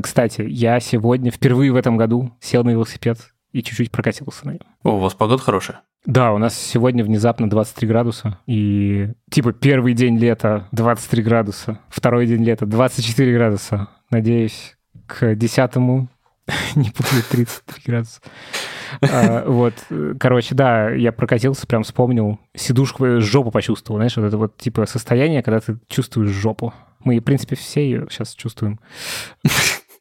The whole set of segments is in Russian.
Кстати, я сегодня впервые в этом году сел на велосипед и чуть-чуть прокатился на нем. О, у вас погода хорошая? Да, у нас сегодня внезапно 23 градуса. И типа первый день лета 23 градуса, второй день лета 24 градуса. Надеюсь, к десятому не будет 33 градуса. А, вот, короче, да, я прокатился, прям вспомнил, сидушку, жопу почувствовал, знаешь, вот это вот типа состояние, когда ты чувствуешь жопу. Мы, в принципе, все ее сейчас чувствуем.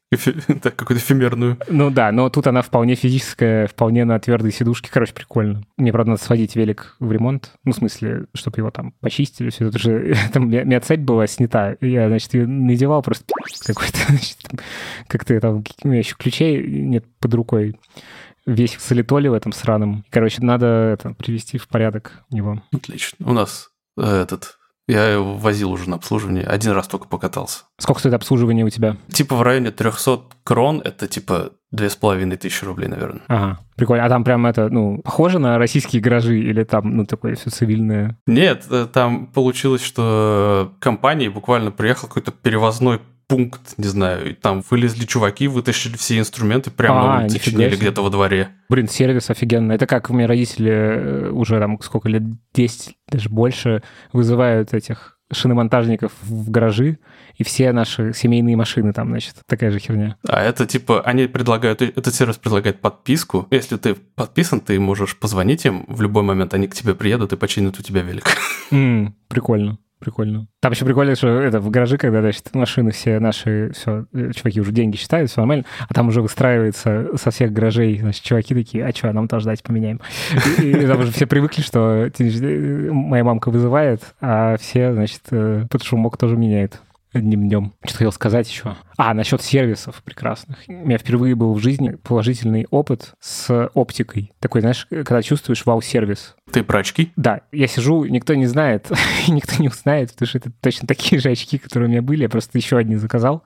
Так, какую-то эфемерную. Ну да, но тут она вполне физическая, вполне на твердой сидушке. Короче, прикольно. Мне, правда, надо сводить велик в ремонт. Ну, в смысле, чтобы его там почистили. Все это же... Там у меня цепь была снята. Я, значит, ее надевал просто какой-то, значит, как-то там... У меня еще ключей нет под рукой весь в солитоле в этом сраном. Короче, надо это привести в порядок его. Отлично. У нас э, этот я возил уже на обслуживание, один раз только покатался. Сколько стоит обслуживание у тебя? Типа в районе 300 крон, это типа две с половиной тысячи рублей, наверное. Ага, прикольно. А там прям это, ну, похоже на российские гаражи или там, ну, такое все цивильное? Нет, э, там получилось, что компания буквально приехал какой-то перевозной пункт, не знаю, и там вылезли чуваки, вытащили все инструменты, прямо а, на улице чинили где-то во дворе. Блин, сервис офигенно. Это как у меня родители э, уже там сколько лет, 10, даже больше, вызывают этих шиномонтажников в гаражи, и все наши семейные машины там, значит, такая же херня. А это типа, они предлагают, этот сервис предлагает подписку. Если ты подписан, ты можешь позвонить им в любой момент, они к тебе приедут и починят у тебя велик. Mm, прикольно. Прикольно. Там еще прикольно, что это в гараже, когда, значит, машины все наши, все, э, чуваки уже деньги считают, все нормально, а там уже выстраивается со всех гаражей, значит, чуваки такие, а что, нам тоже дайте поменяем. И, и там уже все привыкли, что э, моя мамка вызывает, а все, значит, э, под шумок тоже меняет одним днем. Что хотел сказать еще? А, насчет сервисов прекрасных. У меня впервые был в жизни положительный опыт с оптикой. Такой, знаешь, когда чувствуешь вау-сервис. Ты про очки? Да. Я сижу, никто не знает, никто не узнает, потому что это точно такие же очки, которые у меня были. Я просто еще одни заказал.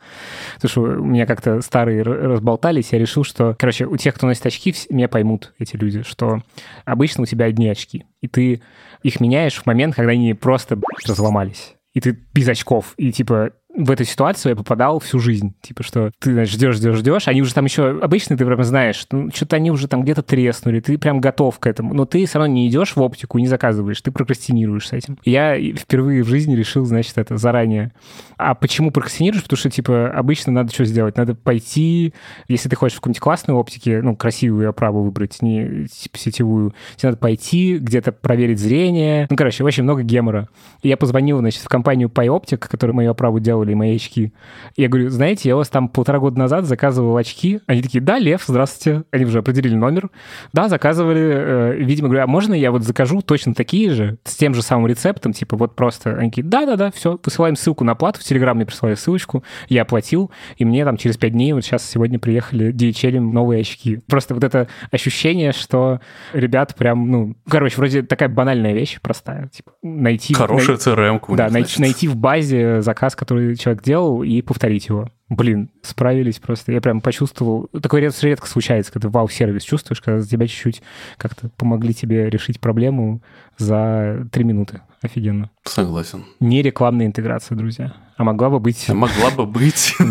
Потому что у меня как-то старые разболтались. Я решил, что, короче, у тех, кто носит очки, меня поймут эти люди, что обычно у тебя одни очки. И ты их меняешь в момент, когда они просто разломались и ты без очков, и типа в эту ситуацию я попадал всю жизнь. Типа, что ты, знаешь, ждешь, ждешь, ждешь, они уже там еще... Обычно ты прям знаешь, ну, что-то они уже там где-то треснули, ты прям готов к этому. Но ты все равно не идешь в оптику, не заказываешь, ты прокрастинируешь с этим. Я впервые в жизни решил, значит, это заранее. А почему прокрастинируешь? Потому что, типа, обычно надо что сделать? Надо пойти, если ты хочешь в какой-нибудь классной оптике, ну, красивую оправу выбрать, не типа сетевую, тебе надо пойти, где-то проверить зрение. Ну, короче, очень много гемора. И я позвонил, значит, в компанию PyOptic, которая мою оправу делала делали мои очки. Я говорю, знаете, я у вас там полтора года назад заказывал очки. Они такие, да, Лев, здравствуйте. Они уже определили номер. Да, заказывали. Э, видимо, говорю, а можно я вот закажу точно такие же, с тем же самым рецептом, типа вот просто... Они такие, да-да-да, все, посылаем ссылку на оплату, в Телеграм мне присылали ссылочку, я оплатил, и мне там через пять дней, вот сейчас сегодня приехали DHL новые очки. Просто вот это ощущение, что ребят прям, ну, короче, вроде такая банальная вещь, простая, типа найти... Хорошая CRM-ку. Да, найти, найти в базе заказ, который человек делал, и повторить его. Блин, справились просто. Я прям почувствовал... Такое редко, редко случается, когда вау-сервис чувствуешь, когда за тебя чуть-чуть как-то помогли тебе решить проблему за три минуты. Офигенно. Согласен. Не рекламная интеграция, друзья. А могла бы быть... А могла бы быть.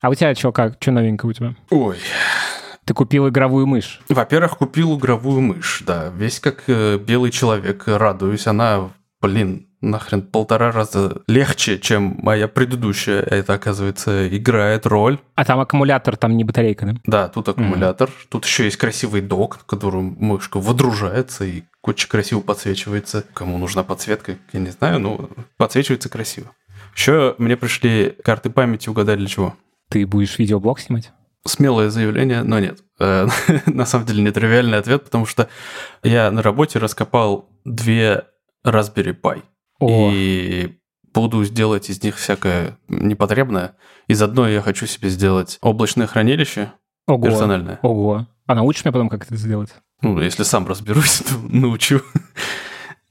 А у тебя что, как? Что новенькое у тебя? Ой, ты купил игровую мышь? Во-первых, купил игровую мышь, да. Весь как э, белый человек, радуюсь. Она, блин, нахрен полтора раза легче, чем моя предыдущая. Это, оказывается, играет роль. А там аккумулятор, там не батарейка, да? Да, тут аккумулятор. Mm-hmm. Тут еще есть красивый док, которым мышка водружается и очень красиво подсвечивается. Кому нужна подсветка, я не знаю, но подсвечивается красиво. Еще мне пришли карты памяти угадать для чего. Ты будешь видеоблог снимать? Смелое заявление, но нет. Э, на самом деле нетривиальный ответ, потому что я на работе раскопал две Raspberry Pi. О. И буду сделать из них всякое непотребное. Из одной я хочу себе сделать облачное хранилище Ого. персональное. Ого. А научишь меня потом, как это сделать? Ну, если сам разберусь, то научу.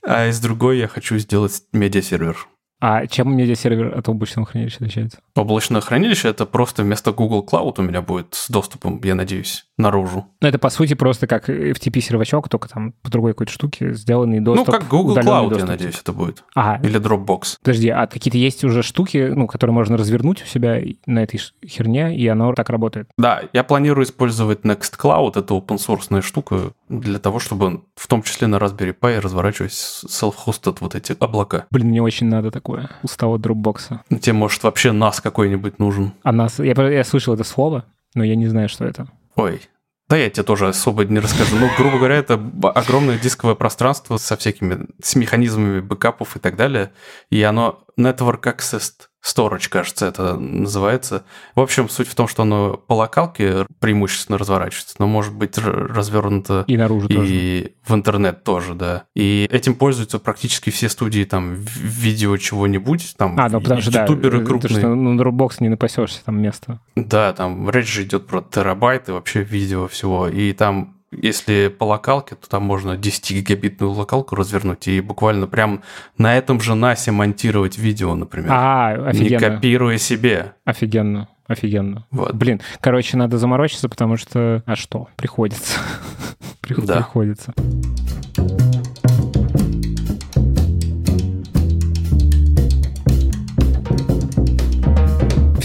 А из другой я хочу сделать медиасервер. А чем медиа-сервер от облачного хранилища отличается? Облачное хранилище — это просто вместо Google Cloud у меня будет с доступом, я надеюсь, наружу. Ну, это, по сути, просто как FTP-сервачок, только там по другой какой-то штуке сделанный доступ. Ну, как Google Cloud, доступ. я надеюсь, это будет. Ага. Или Dropbox. Подожди, а какие-то есть уже штуки, ну, которые можно развернуть у себя на этой херне, и оно так работает? Да, я планирую использовать Nextcloud, это open-source штука, для того, чтобы в том числе на Raspberry Pi разворачивать self-hosted вот эти облака. Блин, мне очень надо такое такое. Устал от дропбокса. Тебе, может, вообще нас какой-нибудь нужен? А нас... Я, я слышал это слово, но я не знаю, что это. Ой, да я тебе тоже особо не расскажу. Ну, грубо говоря, это огромное дисковое пространство со всякими, с механизмами бэкапов и так далее. И оно Network Access Storage, кажется, это называется. В общем, суть в том, что оно по локалке преимущественно разворачивается, но может быть развернуто и наружу и тоже. в интернет тоже, да. И этим пользуются практически все студии там видео чего-нибудь, там а, ну, потому что, ютуберы да, крупные. Потому что на Dropbox не напасешься там место. Да, там речь же идет про терабайты вообще видео всего, и там если по локалке, то там можно 10-гигабитную локалку развернуть и буквально прям на этом же NAS монтировать видео, например. А, офигенно. Не копируя себе. Офигенно. Офигенно. Вот. Блин, короче, надо заморочиться, потому что... А что? Приходится. Приходится.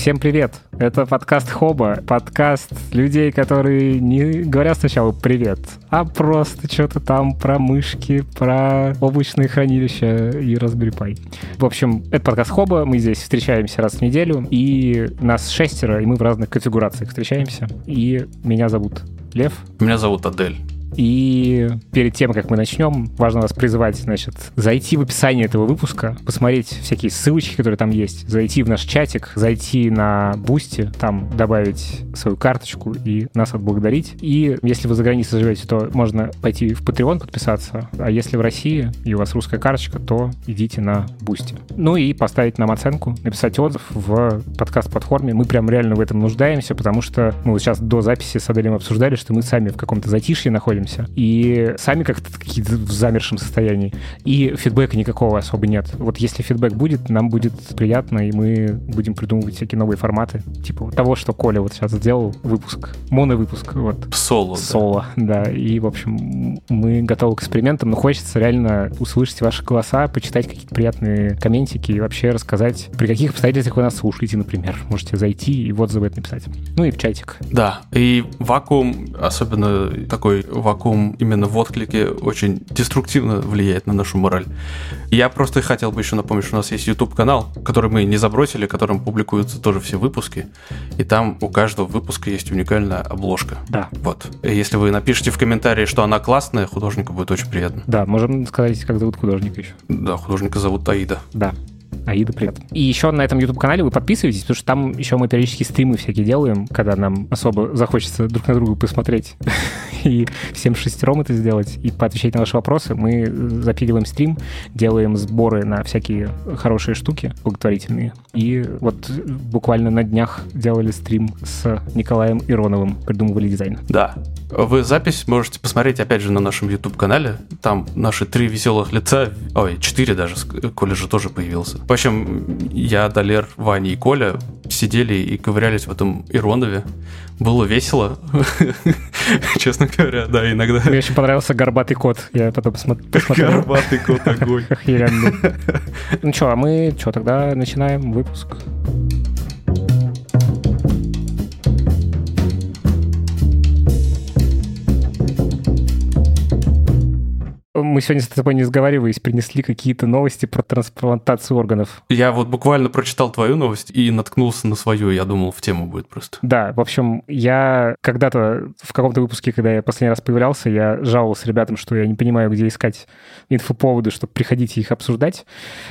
Всем привет! Это подкаст Хоба, подкаст людей, которые не говорят сначала «привет», а просто что-то там про мышки, про облачные хранилища и Raspberry Pi. В общем, это подкаст Хоба, мы здесь встречаемся раз в неделю, и нас шестеро, и мы в разных конфигурациях встречаемся. И меня зовут Лев. Меня зовут Адель. И перед тем, как мы начнем, важно вас призывать, значит, зайти в описание этого выпуска, посмотреть всякие ссылочки, которые там есть, зайти в наш чатик, зайти на Boosty, там добавить свою карточку и нас отблагодарить. И если вы за границей живете, то можно пойти в Patreon подписаться, а если в России и у вас русская карточка, то идите на Boosty. Ну и поставить нам оценку, написать отзыв в подкаст-платформе. Мы прям реально в этом нуждаемся, потому что мы вот сейчас до записи с Аделем обсуждали, что мы сами в каком-то затишье находимся, находимся. И сами как-то какие-то в замершем состоянии. И фидбэка никакого особо нет. Вот если фидбэк будет, нам будет приятно, и мы будем придумывать всякие новые форматы. Типа того, что Коля вот сейчас сделал, выпуск, моновыпуск. Вот. Соло. Соло, да. да. И, в общем, мы готовы к экспериментам, но хочется реально услышать ваши голоса, почитать какие-то приятные комментики и вообще рассказать, при каких обстоятельствах вы нас слушаете, например. Можете зайти и в отзывы это написать. Ну и в чатик. Да, и вакуум, особенно такой вакуум вакуум именно в отклике очень деструктивно влияет на нашу мораль. Я просто хотел бы еще напомнить, что у нас есть YouTube-канал, который мы не забросили, которым публикуются тоже все выпуски, и там у каждого выпуска есть уникальная обложка. Да. Вот. И если вы напишите в комментарии, что она классная, художнику будет очень приятно. Да, можем сказать, как зовут художника еще. Да, художника зовут Аида. Да. Аида, привет. И еще на этом YouTube-канале вы подписывайтесь, потому что там еще мы периодически стримы всякие делаем, когда нам особо захочется друг на друга посмотреть и всем шестером это сделать и поотвечать на ваши вопросы. Мы запиливаем стрим, делаем сборы на всякие хорошие штуки благотворительные. И вот буквально на днях делали стрим с Николаем Ироновым, придумывали дизайн. Да, вы запись можете посмотреть, опять же, на нашем YouTube-канале. Там наши три веселых лица, ой, четыре даже, Коля же тоже появился. В общем, я, Далер, Ваня и Коля сидели и ковырялись в этом Иронове. Было весело, честно говоря, да, иногда. Мне очень понравился горбатый кот. Я потом посмотрел. Горбатый кот, огонь. Ну что, а мы что, тогда начинаем выпуск? Мы сегодня с тобой не сговариваясь, принесли какие-то новости про трансплантацию органов. Я вот буквально прочитал твою новость и наткнулся на свою, я думал, в тему будет просто. Да, в общем, я когда-то в каком-то выпуске, когда я последний раз появлялся, я жаловался ребятам, что я не понимаю, где искать инфоповоды, чтобы приходить и их обсуждать.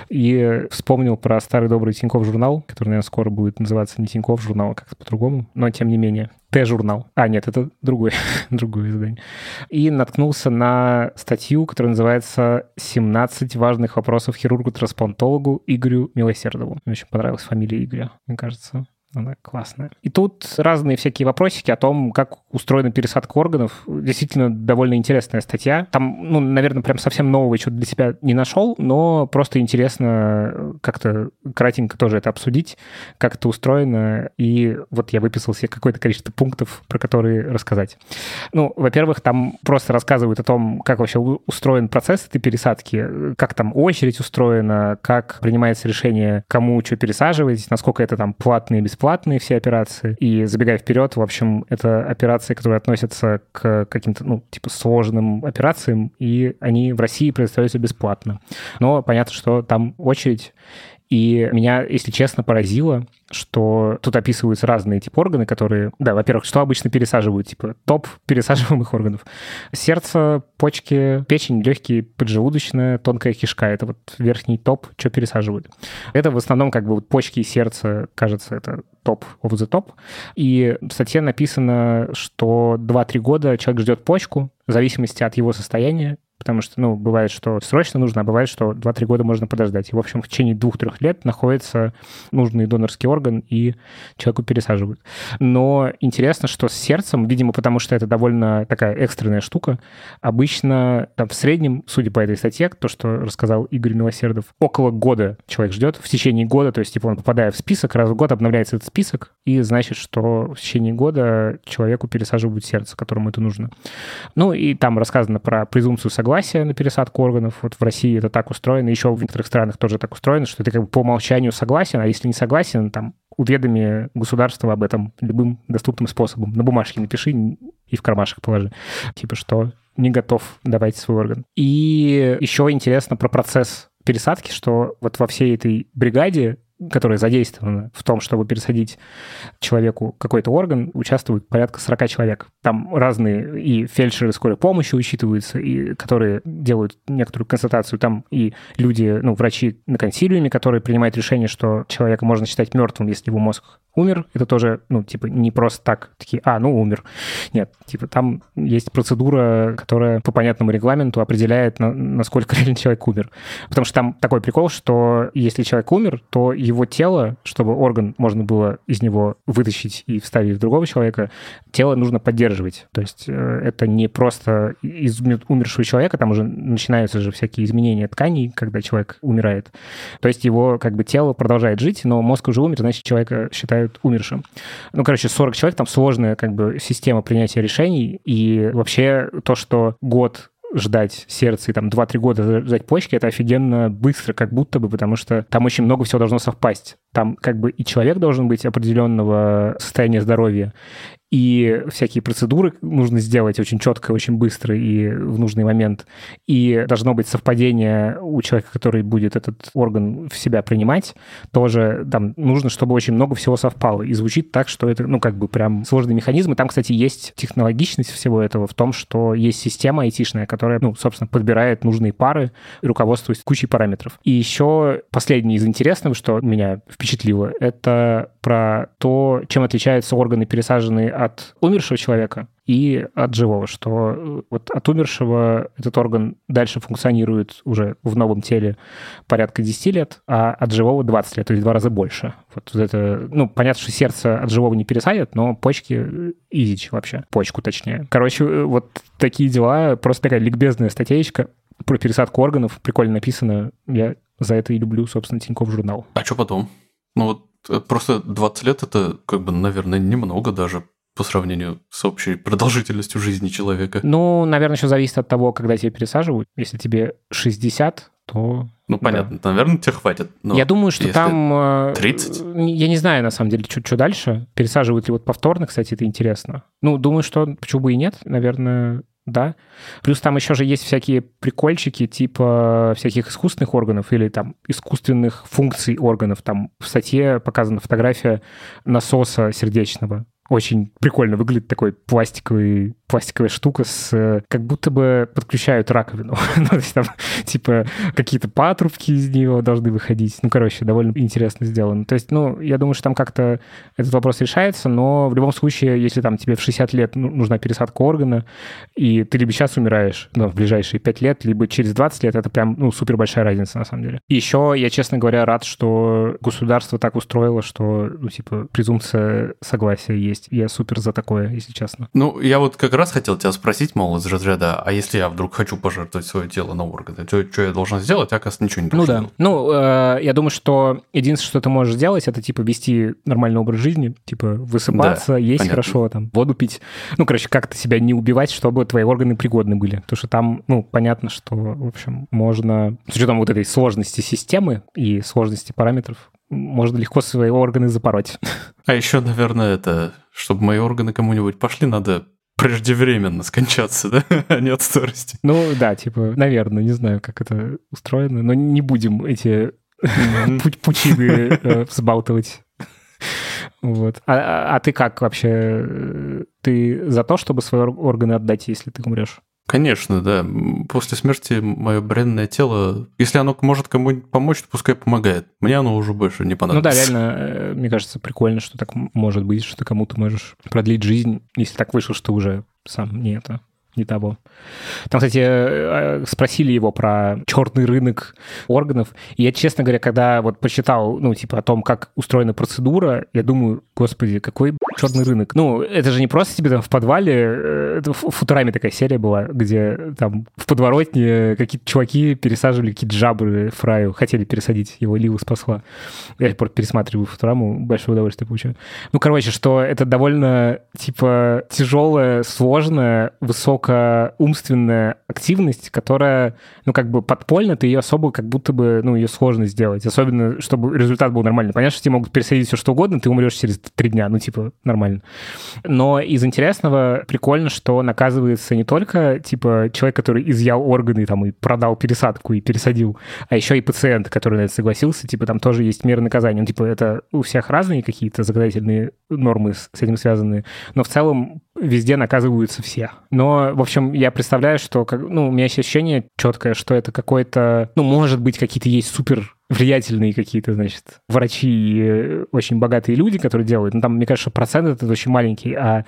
И вспомнил про старый добрый Тиньков журнал, который, наверное, скоро будет называться не Тиньков журнал, а как-то по-другому, но тем не менее. Т-журнал. А, нет, это другой, другое издание. И наткнулся на статью, которая называется «17 важных вопросов хирургу-трансплантологу Игорю Милосердову». Мне очень понравилась фамилия Игоря, мне кажется Она классная. И тут разные всякие вопросики о том, как устроена пересадка органов. Действительно довольно интересная статья. Там, ну, наверное, прям совсем нового что-то для себя не нашел, но просто интересно как-то кратенько тоже это обсудить, как это устроено. И вот я выписал себе какое-то количество пунктов, про которые рассказать. Ну, во-первых, там просто рассказывают о том, как вообще устроен процесс этой пересадки, как там очередь устроена, как принимается решение, кому что пересаживать, насколько это там платные бесплатные бесплатные все операции. И забегая вперед, в общем, это операции, которые относятся к каким-то, ну, типа сложным операциям, и они в России предоставляются бесплатно. Но понятно, что там очередь, и меня, если честно, поразило, что тут описываются разные типы органы, которые... Да, во-первых, что обычно пересаживают? Типа топ пересаживаемых органов. Сердце, почки, печень, легкие, поджелудочная, тонкая кишка. Это вот верхний топ, что пересаживают. Это в основном как бы вот почки и сердце, кажется, это топ of the top. И в статье написано, что 2-3 года человек ждет почку, в зависимости от его состояния, потому что, ну, бывает, что срочно нужно, а бывает, что 2-3 года можно подождать. И, в общем, в течение 2-3 лет находится нужный донорский орган, и человеку пересаживают. Но интересно, что с сердцем, видимо, потому что это довольно такая экстренная штука, обычно там, в среднем, судя по этой статье, то, что рассказал Игорь Милосердов, около года человек ждет, в течение года, то есть, типа, он попадая в список, раз в год обновляется этот список, и значит, что в течение года человеку пересаживают сердце, которому это нужно. Ну, и там рассказано про презумпцию согласия согласие на пересадку органов. Вот в России это так устроено, еще в некоторых странах тоже так устроено, что ты как бы по умолчанию согласен, а если не согласен, там уведоми государство об этом любым доступным способом. На бумажке напиши и в кармашек положи. Типа, что не готов давать свой орган. И еще интересно про процесс пересадки, что вот во всей этой бригаде которая задействована в том, чтобы пересадить человеку какой-то орган, участвует порядка 40 человек. Там разные и фельдшеры скорой помощи учитываются, и которые делают некоторую констатацию. Там и люди, ну, врачи на консилиуме, которые принимают решение, что человека можно считать мертвым, если его мозг умер, это тоже, ну, типа, не просто так, такие, а, ну, умер. Нет, типа, там есть процедура, которая по понятному регламенту определяет, на, насколько реально человек умер. Потому что там такой прикол, что если человек умер, то его тело, чтобы орган можно было из него вытащить и вставить в другого человека, тело нужно поддерживать. То есть э, это не просто из умершего человека, там уже начинаются же всякие изменения тканей, когда человек умирает. То есть его как бы тело продолжает жить, но мозг уже умер, значит, человека считают умершим. Ну, короче, 40 человек, там сложная как бы система принятия решений, и вообще то, что год ждать сердце и там 2-3 года ждать почки, это офигенно быстро, как будто бы, потому что там очень много всего должно совпасть. Там как бы и человек должен быть определенного состояния здоровья, и всякие процедуры нужно сделать очень четко, очень быстро и в нужный момент. И должно быть совпадение у человека, который будет этот орган в себя принимать, тоже там нужно, чтобы очень много всего совпало. И звучит так, что это, ну, как бы прям сложный механизм. И там, кстати, есть технологичность всего этого в том, что есть система айтишная, которая, ну, собственно, подбирает нужные пары и руководствуясь кучей параметров. И еще последнее из интересного, что меня впечатлило, это про то, чем отличаются органы, пересаженные от умершего человека и от живого, что э, вот от умершего этот орган дальше функционирует уже в новом теле порядка 10 лет, а от живого 20 лет, то есть в два раза больше. Вот это, ну, понятно, что сердце от живого не пересадят, но почки изич вообще, почку точнее. Короче, э, вот такие дела, просто такая ликбезная статейка про пересадку органов, прикольно написано, я за это и люблю, собственно, Тинькофф журнал. А что потом? Ну вот Э, просто 20 лет это, как бы, наверное, немного даже по сравнению с общей продолжительностью жизни человека. Ну, наверное, еще зависит от того, когда тебя пересаживают. Если тебе 60, то... Ну, понятно, да. наверное, тебе хватит. я думаю, что там... 30? Э, я не знаю, на самом деле, что, что дальше. Пересаживают ли вот повторно, кстати, это интересно. Ну, думаю, что почему бы и нет. Наверное, да. Плюс там еще же есть всякие прикольчики типа всяких искусственных органов или там искусственных функций органов. Там в статье показана фотография насоса сердечного. Очень прикольно выглядит такой пластиковый пластиковая штука с... Как будто бы подключают раковину. ну, то есть там, типа, какие-то патрубки из нее должны выходить. Ну, короче, довольно интересно сделано. То есть, ну, я думаю, что там как-то этот вопрос решается, но в любом случае, если там тебе в 60 лет ну, нужна пересадка органа, и ты либо сейчас умираешь, ну, в ближайшие 5 лет, либо через 20 лет, это прям, ну, супер большая разница, на самом деле. Еще я, честно говоря, рад, что государство так устроило, что, ну, типа, презумпция согласия есть. Я супер за такое, если честно. Ну, я вот как раз хотел тебя спросить, мол, из разряда, а если я вдруг хочу пожертвовать свое тело на органы, то что я должен сделать? А, оказывается, ничего не Ну да. Ну, э, я думаю, что единственное, что ты можешь сделать, это, типа, вести нормальный образ жизни, типа, высыпаться, да, есть понятно. хорошо, там, воду пить. Ну, короче, как-то себя не убивать, чтобы твои органы пригодны были. Потому что там, ну, понятно, что, в общем, можно, с учетом вот этой сложности системы и сложности параметров, можно легко свои органы запороть. А еще, наверное, это, чтобы мои органы кому-нибудь пошли, надо преждевременно скончаться, да, а не от старости. Ну да, типа, наверное, не знаю, как это устроено, но не будем эти пучины э, взбалтывать. Вот. А, а, а ты как вообще? Ты за то, чтобы свои органы отдать, если ты умрешь? Конечно, да. После смерти мое бренное тело, если оно может кому-нибудь помочь, то пускай помогает. Мне оно уже больше не понадобится. Ну да, реально, э, мне кажется, прикольно, что так может быть, что ты кому-то можешь продлить жизнь, если так вышло, что уже сам не это не того. Там, кстати, э, спросили его про черный рынок органов. И я, честно говоря, когда вот почитал, ну, типа, о том, как устроена процедура, я думаю, господи, какой черный рынок. Ну, это же не просто тебе там в подвале, э, это в Футураме такая серия была, где там в подворотне какие-то чуваки пересаживали какие-то жабры Фраю, хотели пересадить, его Лила спасла. Я просто пересматриваю Футураму, большое удовольствие получаю. Ну, короче, что это довольно, типа, тяжелая, сложная, высокая умственная активность, которая, ну, как бы подпольно, ты ее особо как будто бы, ну, ее сложно сделать. Особенно, чтобы результат был нормальный. Понятно, что тебе могут пересадить все что угодно, ты умрешь через три дня, ну, типа, нормально. Но из интересного прикольно, что наказывается не только, типа, человек, который изъял органы, там, и продал пересадку, и пересадил, а еще и пациент, который на это согласился, типа, там тоже есть меры наказания. Ну, типа, это у всех разные какие-то законодательные нормы с этим связаны, но в целом везде наказываются все. Но, в общем, я представляю, что, ну, у меня есть ощущение четкое, что это какой-то, ну, может быть, какие-то есть супер влиятельные какие-то, значит, врачи и очень богатые люди, которые делают. Ну, там, мне кажется, процент этот очень маленький, а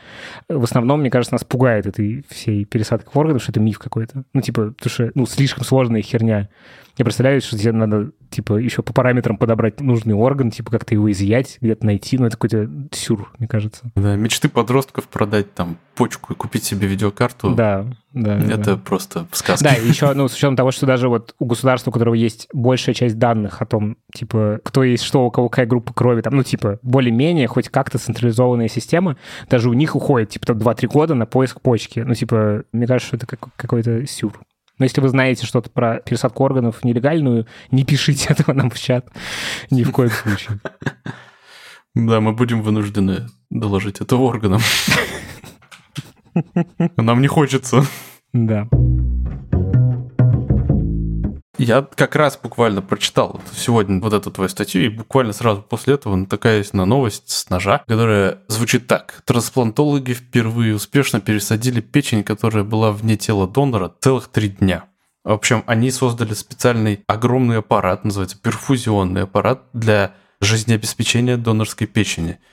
в основном, мне кажется, нас пугает этой всей пересадкой органов, что это миф какой-то. Ну, типа, потому что, ну, слишком сложная херня. Я представляю, что тебе надо, типа, еще по параметрам подобрать нужный орган, типа, как-то его изъять, где-то найти. Ну, это какой-то сюр, мне кажется. Да, мечты подростков продать там почку и купить себе видеокарту. Да, да. Это да. просто сказка. Да, еще, ну, с учетом того, что даже вот у государства, у которого есть большая часть данных о том, типа, кто есть что, у кого какая группа крови, там, ну, типа, более-менее хоть как-то централизованная система, даже у них уходит, типа, там, 2-3 года на поиск почки. Ну, типа, мне кажется, что это как, какой-то сюр. Но если вы знаете что-то про пересадку органов нелегальную, не пишите этого нам в чат ни в коем случае. Да, мы будем вынуждены доложить это органам. Нам не хочется. Да. Я как раз буквально прочитал сегодня вот эту твою статью, и буквально сразу после этого натыкаюсь на новость с ножа, которая звучит так. Трансплантологи впервые успешно пересадили печень, которая была вне тела донора, целых три дня. В общем, они создали специальный огромный аппарат, называется перфузионный аппарат для жизнеобеспечения донорской печени –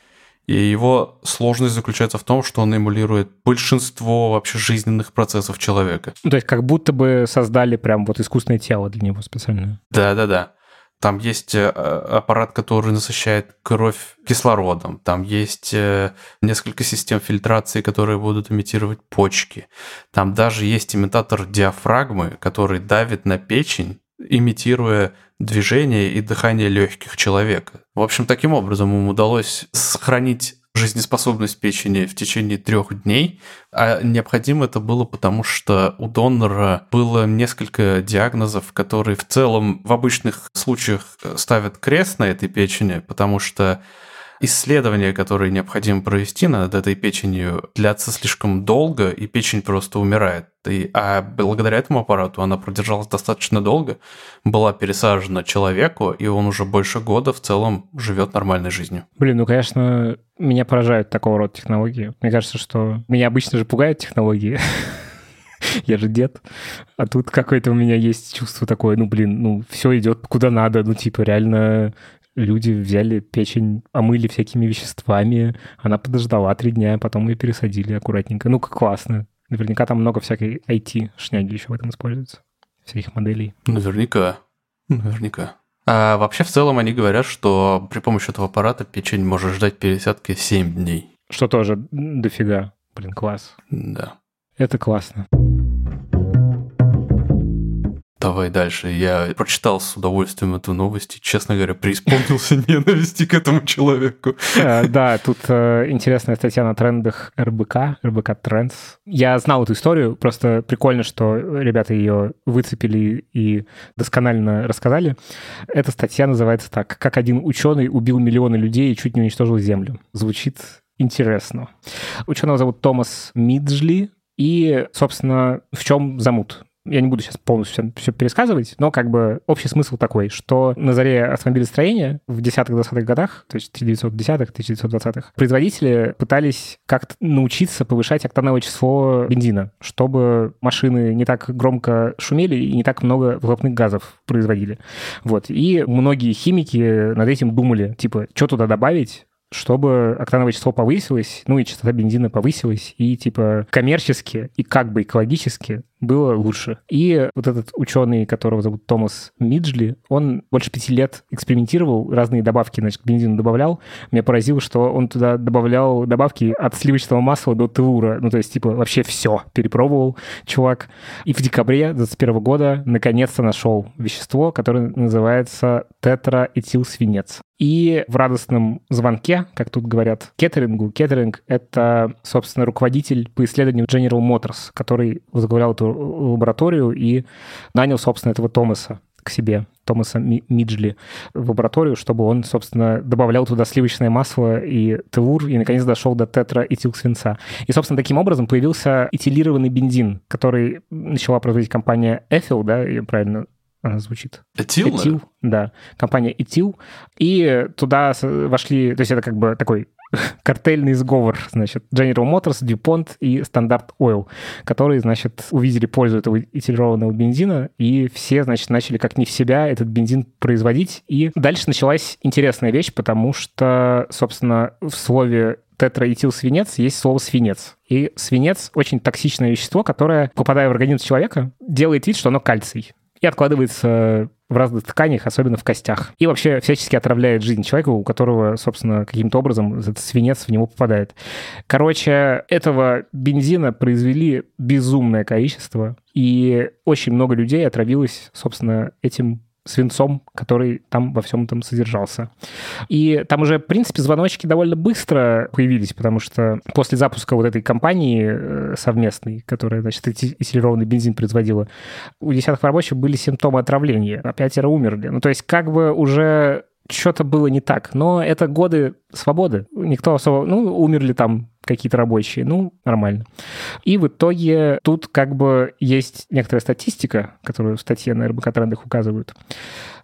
и его сложность заключается в том, что он эмулирует большинство вообще жизненных процессов человека. То есть как будто бы создали прям вот искусственное тело для него специальное. Да-да-да. Там есть э, аппарат, который насыщает кровь кислородом. Там есть э, несколько систем фильтрации, которые будут имитировать почки. Там даже есть имитатор диафрагмы, который давит на печень, имитируя движение и дыхание легких человека. В общем, таким образом им удалось сохранить жизнеспособность печени в течение трех дней, а необходимо это было потому, что у донора было несколько диагнозов, которые в целом в обычных случаях ставят крест на этой печени, потому что исследования, которые необходимо провести над этой печенью, длятся слишком долго, и печень просто умирает. И, а благодаря этому аппарату она продержалась достаточно долго, была пересажена человеку, и он уже больше года в целом живет нормальной жизнью. Блин, ну, конечно, меня поражают такого рода технологии. Мне кажется, что меня обычно же пугают технологии. Я же дед. А тут какое-то у меня есть чувство такое, ну, блин, ну, все идет куда надо. Ну, типа, реально люди взяли печень, омыли всякими веществами, она подождала три дня, потом ее пересадили аккуратненько. Ну, как классно. Наверняка там много всякой IT-шняги еще в этом используется, всяких моделей. Наверняка, наверняка. А вообще в целом они говорят, что при помощи этого аппарата печень может ждать пересадки 7 дней. Что тоже дофига. Блин, класс. Да. Это классно. Давай дальше. Я прочитал с удовольствием эту новость и, честно говоря, преисполнился ненависти к этому человеку. Э, да, тут э, интересная статья на трендах РБК, РБК Trends. Я знал эту историю, просто прикольно, что ребята ее выцепили и досконально рассказали. Эта статья называется так «Как один ученый убил миллионы людей и чуть не уничтожил Землю». Звучит интересно. Ученого зовут Томас Миджли, и, собственно, в чем замут? Я не буду сейчас полностью все, все пересказывать, но как бы общий смысл такой, что на заре автомобилестроения в 10-20-х годах, то есть 1910-х, 1920-х, производители пытались как-то научиться повышать октановое число бензина, чтобы машины не так громко шумели и не так много выхлопных газов производили. Вот. И многие химики над этим думали, типа, что туда добавить, чтобы октановое число повысилось, ну и частота бензина повысилась, и типа коммерчески и как бы экологически было лучше. И вот этот ученый, которого зовут Томас Миджли, он больше пяти лет экспериментировал, разные добавки, значит, к бензину добавлял. Меня поразило, что он туда добавлял добавки от сливочного масла до телура. Ну, то есть, типа, вообще все перепробовал чувак. И в декабре 2021 года наконец-то нашел вещество, которое называется тетраэтилсвинец. И в радостном звонке, как тут говорят, кеттерингу, кеттеринг — это, собственно, руководитель по исследованию General Motors, который возглавлял эту лабораторию и нанял, собственно, этого Томаса к себе, Томаса Миджли, в лабораторию, чтобы он, собственно, добавлял туда сливочное масло и телур, и, наконец, дошел до тетра свинца. И, собственно, таким образом появился этилированный бензин, который начала производить компания Ethyl, да, правильно она звучит. Этил? Этил, да. Компания Этил. И туда вошли, то есть это как бы такой картельный сговор, значит, General Motors, DuPont и Standard Oil, которые, значит, увидели пользу этого этилированного бензина, и все, значит, начали как не в себя этот бензин производить. И дальше началась интересная вещь, потому что, собственно, в слове тетраэтилсвинец есть слово свинец. И свинец очень токсичное вещество, которое, попадая в организм человека, делает вид, что оно кальций и откладывается в разных тканях, особенно в костях. И вообще всячески отравляет жизнь человека, у которого, собственно, каким-то образом этот свинец в него попадает. Короче, этого бензина произвели безумное количество, и очень много людей отравилось, собственно, этим свинцом, который там во всем этом содержался. И там уже, в принципе, звоночки довольно быстро появились, потому что после запуска вот этой компании э, совместной, которая, значит, этилированный бензин производила, у десятых рабочих были симптомы отравления, а пятеро умерли. Ну, то есть как бы уже что-то было не так. Но это годы свободы. Никто особо... Ну, умерли там какие-то рабочие. Ну, нормально. И в итоге тут как бы есть некоторая статистика, которую в статье на РБК трендах указывают,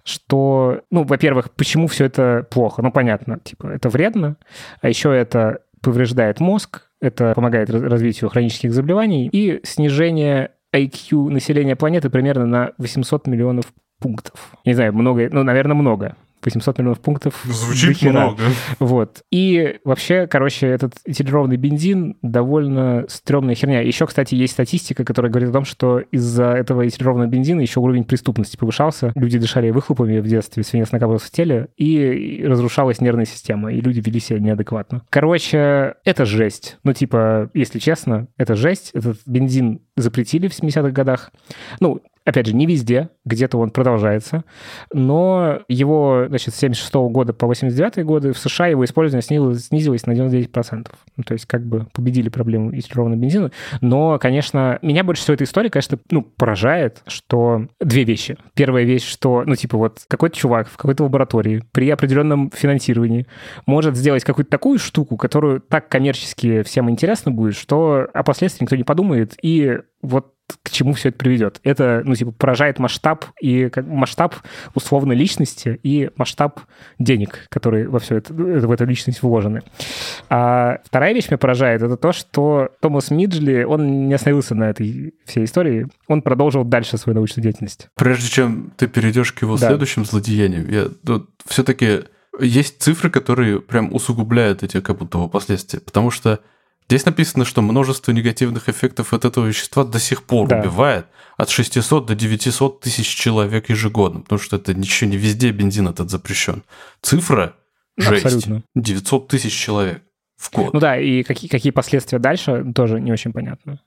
что, ну, во-первых, почему все это плохо? Ну, понятно, типа, это вредно, а еще это повреждает мозг, это помогает развитию хронических заболеваний и снижение IQ населения планеты примерно на 800 миллионов пунктов. Не знаю, много, ну, наверное, много. 800 миллионов пунктов. Звучит много. Вот. И вообще, короче, этот этилированный бензин довольно стрёмная херня. Еще, кстати, есть статистика, которая говорит о том, что из-за этого этилированного бензина еще уровень преступности повышался. Люди дышали выхлопами в детстве, свинец накапливался в теле, и разрушалась нервная система, и люди вели себя неадекватно. Короче, это жесть. Ну, типа, если честно, это жесть. Этот бензин запретили в 70-х годах. Ну, Опять же, не везде, где-то он продолжается, но его, значит, с 76 года по 89 годы в США его использование снизилось, снизилось на 99%. Ну, то есть как бы победили проблему дистиллированного бензина. Но, конечно, меня больше всего эта история, конечно, ну, поражает, что две вещи. Первая вещь, что, ну, типа вот какой-то чувак в какой-то лаборатории при определенном финансировании может сделать какую-то такую штуку, которую так коммерчески всем интересно будет, что о последствиях никто не подумает, и вот к чему все это приведет. Это, ну, типа, поражает масштаб и как, масштаб условно личности и масштаб денег, которые во все это, в эту личность вложены. А вторая вещь меня поражает, это то, что Томас Миджли, он не остановился на этой всей истории, он продолжил дальше свою научную деятельность. Прежде чем ты перейдешь к его да. следующим злодеяниям, я вот, все-таки есть цифры, которые прям усугубляют эти как будто последствия, потому что Здесь написано, что множество негативных эффектов от этого вещества до сих пор да. убивает от 600 до 900 тысяч человек ежегодно, потому что это ничего не везде бензин этот запрещен. Цифра жесть. Абсолютно. 900 тысяч человек в год. Ну да, и какие, какие последствия дальше, тоже не очень понятно.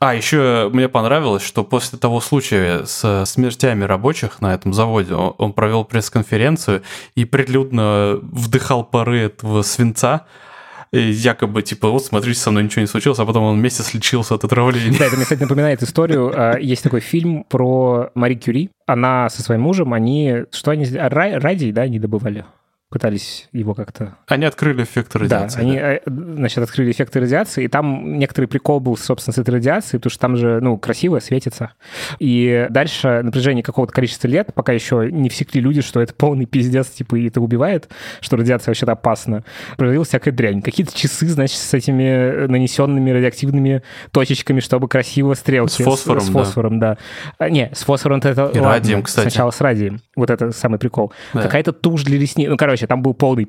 А, еще мне понравилось, что после того случая с смертями рабочих на этом заводе он провел пресс-конференцию и прилюдно вдыхал пары этого свинца, якобы, типа, вот, смотрите, со мной ничего не случилось, а потом он месяц лечился от отравления. Да, это мне, кстати, напоминает историю. А, есть такой фильм про Мари Кюри. Она со своим мужем, они... Что они... Радий, да, они добывали? Пытались его как-то... Они открыли эффект радиации. Да, они, да. Э, значит, открыли эффект радиации, и там некоторый прикол был, собственно, с этой радиацией, потому что там же, ну, красиво светится. И дальше на протяжении какого-то количества лет, пока еще не всекли люди, что это полный пиздец, типа, и это убивает, что радиация вообще-то опасна, производилась всякая дрянь. Какие-то часы, значит, с этими нанесенными радиоактивными точечками, чтобы красиво стрелки... С фосфором, С, с фосфором, да. да. Не, с фосфором это... И ладно, радием, кстати. Сначала с радием. Вот это самый прикол. Да. Какая-то тушь для ресниц. Ну, короче, короче, там был полный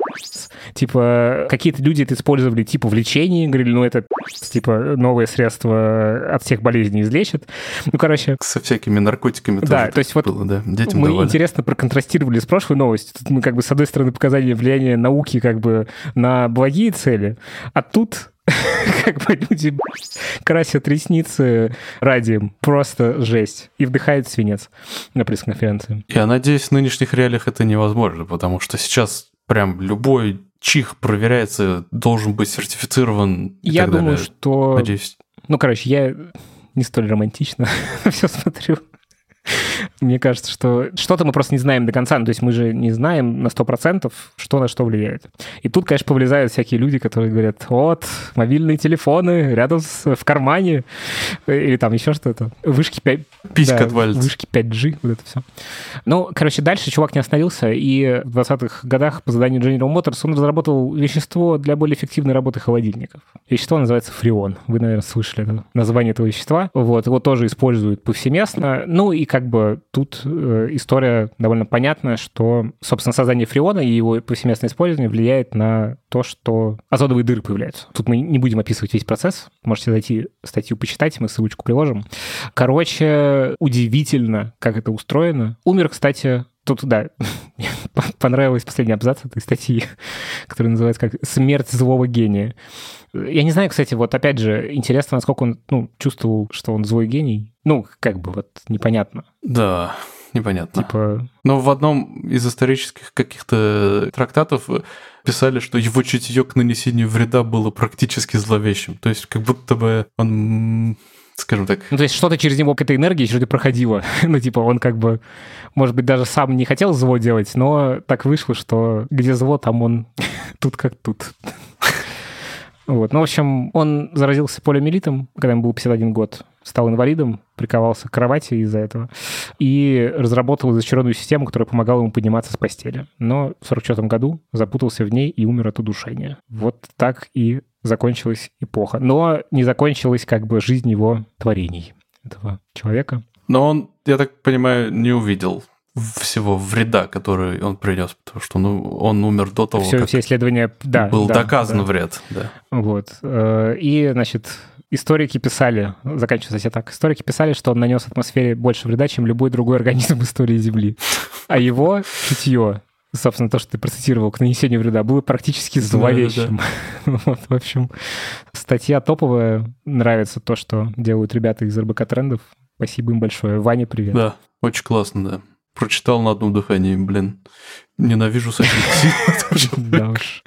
Типа, какие-то люди это использовали, типа, в лечении, говорили, ну, это, типа, новое средство от всех болезней излечит. Ну, короче... Со всякими наркотиками да, то есть вот было, да, детям мы давали. интересно проконтрастировали с прошлой новостью. Тут мы, как бы, с одной стороны, показали влияние науки, как бы, на благие цели, а тут как бы люди красят ресницы радием. Просто жесть. И вдыхают свинец на пресс-конференции. Я надеюсь, в нынешних реалиях это невозможно, потому что сейчас прям любой чих проверяется, должен быть сертифицирован. Я думаю, далее. что... Надеюсь. Ну, короче, я не столь романтично все смотрю. Мне кажется, что что-то мы просто не знаем до конца. Ну, то есть мы же не знаем на 100%, что на что влияет. И тут, конечно, повлезают всякие люди, которые говорят, вот, мобильные телефоны рядом с, в кармане, или там еще что-то. Вышки 5... Писька да, Вышки 5G, вот это все. Ну, короче, дальше чувак не остановился, и в 20-х годах по заданию General Motors он разработал вещество для более эффективной работы холодильников. Вещество называется фреон. Вы, наверное, слышали это, название этого вещества. Вот, его тоже используют повсеместно. Ну, и как бы тут э, история довольно понятная, что, собственно, создание фреона и его повсеместное использование влияет на то, что озоновые дыры появляются. Тут мы не будем описывать весь процесс. Можете зайти статью почитать, мы ссылочку приложим. Короче, удивительно, как это устроено. Умер, кстати, Тут, да, мне понравилась последний абзац этой статьи, которая называется как «Смерть злого гения». Я не знаю, кстати, вот опять же, интересно, насколько он ну, чувствовал, что он злой гений. Ну, как бы вот непонятно. Да, непонятно. Типа... Но в одном из исторических каких-то трактатов писали, что его чутье к нанесению вреда было практически зловещим. То есть как будто бы он скажем так. Ну, то есть что-то через него к этой энергии что-то проходило. ну, типа, он как бы, может быть, даже сам не хотел зло делать, но так вышло, что где зло, там он тут как тут. вот. Ну, в общем, он заразился полиомиелитом, когда ему был 51 год, стал инвалидом, приковался к кровати из-за этого, и разработал изощренную систему, которая помогала ему подниматься с постели. Но в 44 году запутался в ней и умер от удушения. Вот так и закончилась эпоха. Но не закончилась как бы жизнь его творений, этого человека. Но он, я так понимаю, не увидел всего вреда, который он принес, потому что ну, он умер до того, все, как все исследования, да, был да, доказан да. вред. Да. Вот. Э, и, значит, историки писали, заканчивается статья так, историки писали, что он нанес атмосфере больше вреда, чем любой другой организм истории Земли. А его чутье собственно, то, что ты процитировал, к нанесению вреда, было практически зловещим. Да, да, да. вот, в общем, статья топовая. Нравится то, что делают ребята из РБК Трендов. Спасибо им большое. Ваня, привет. Да, очень классно, да. Прочитал на одном дыхании, блин. Ненавижу с этим Да уж.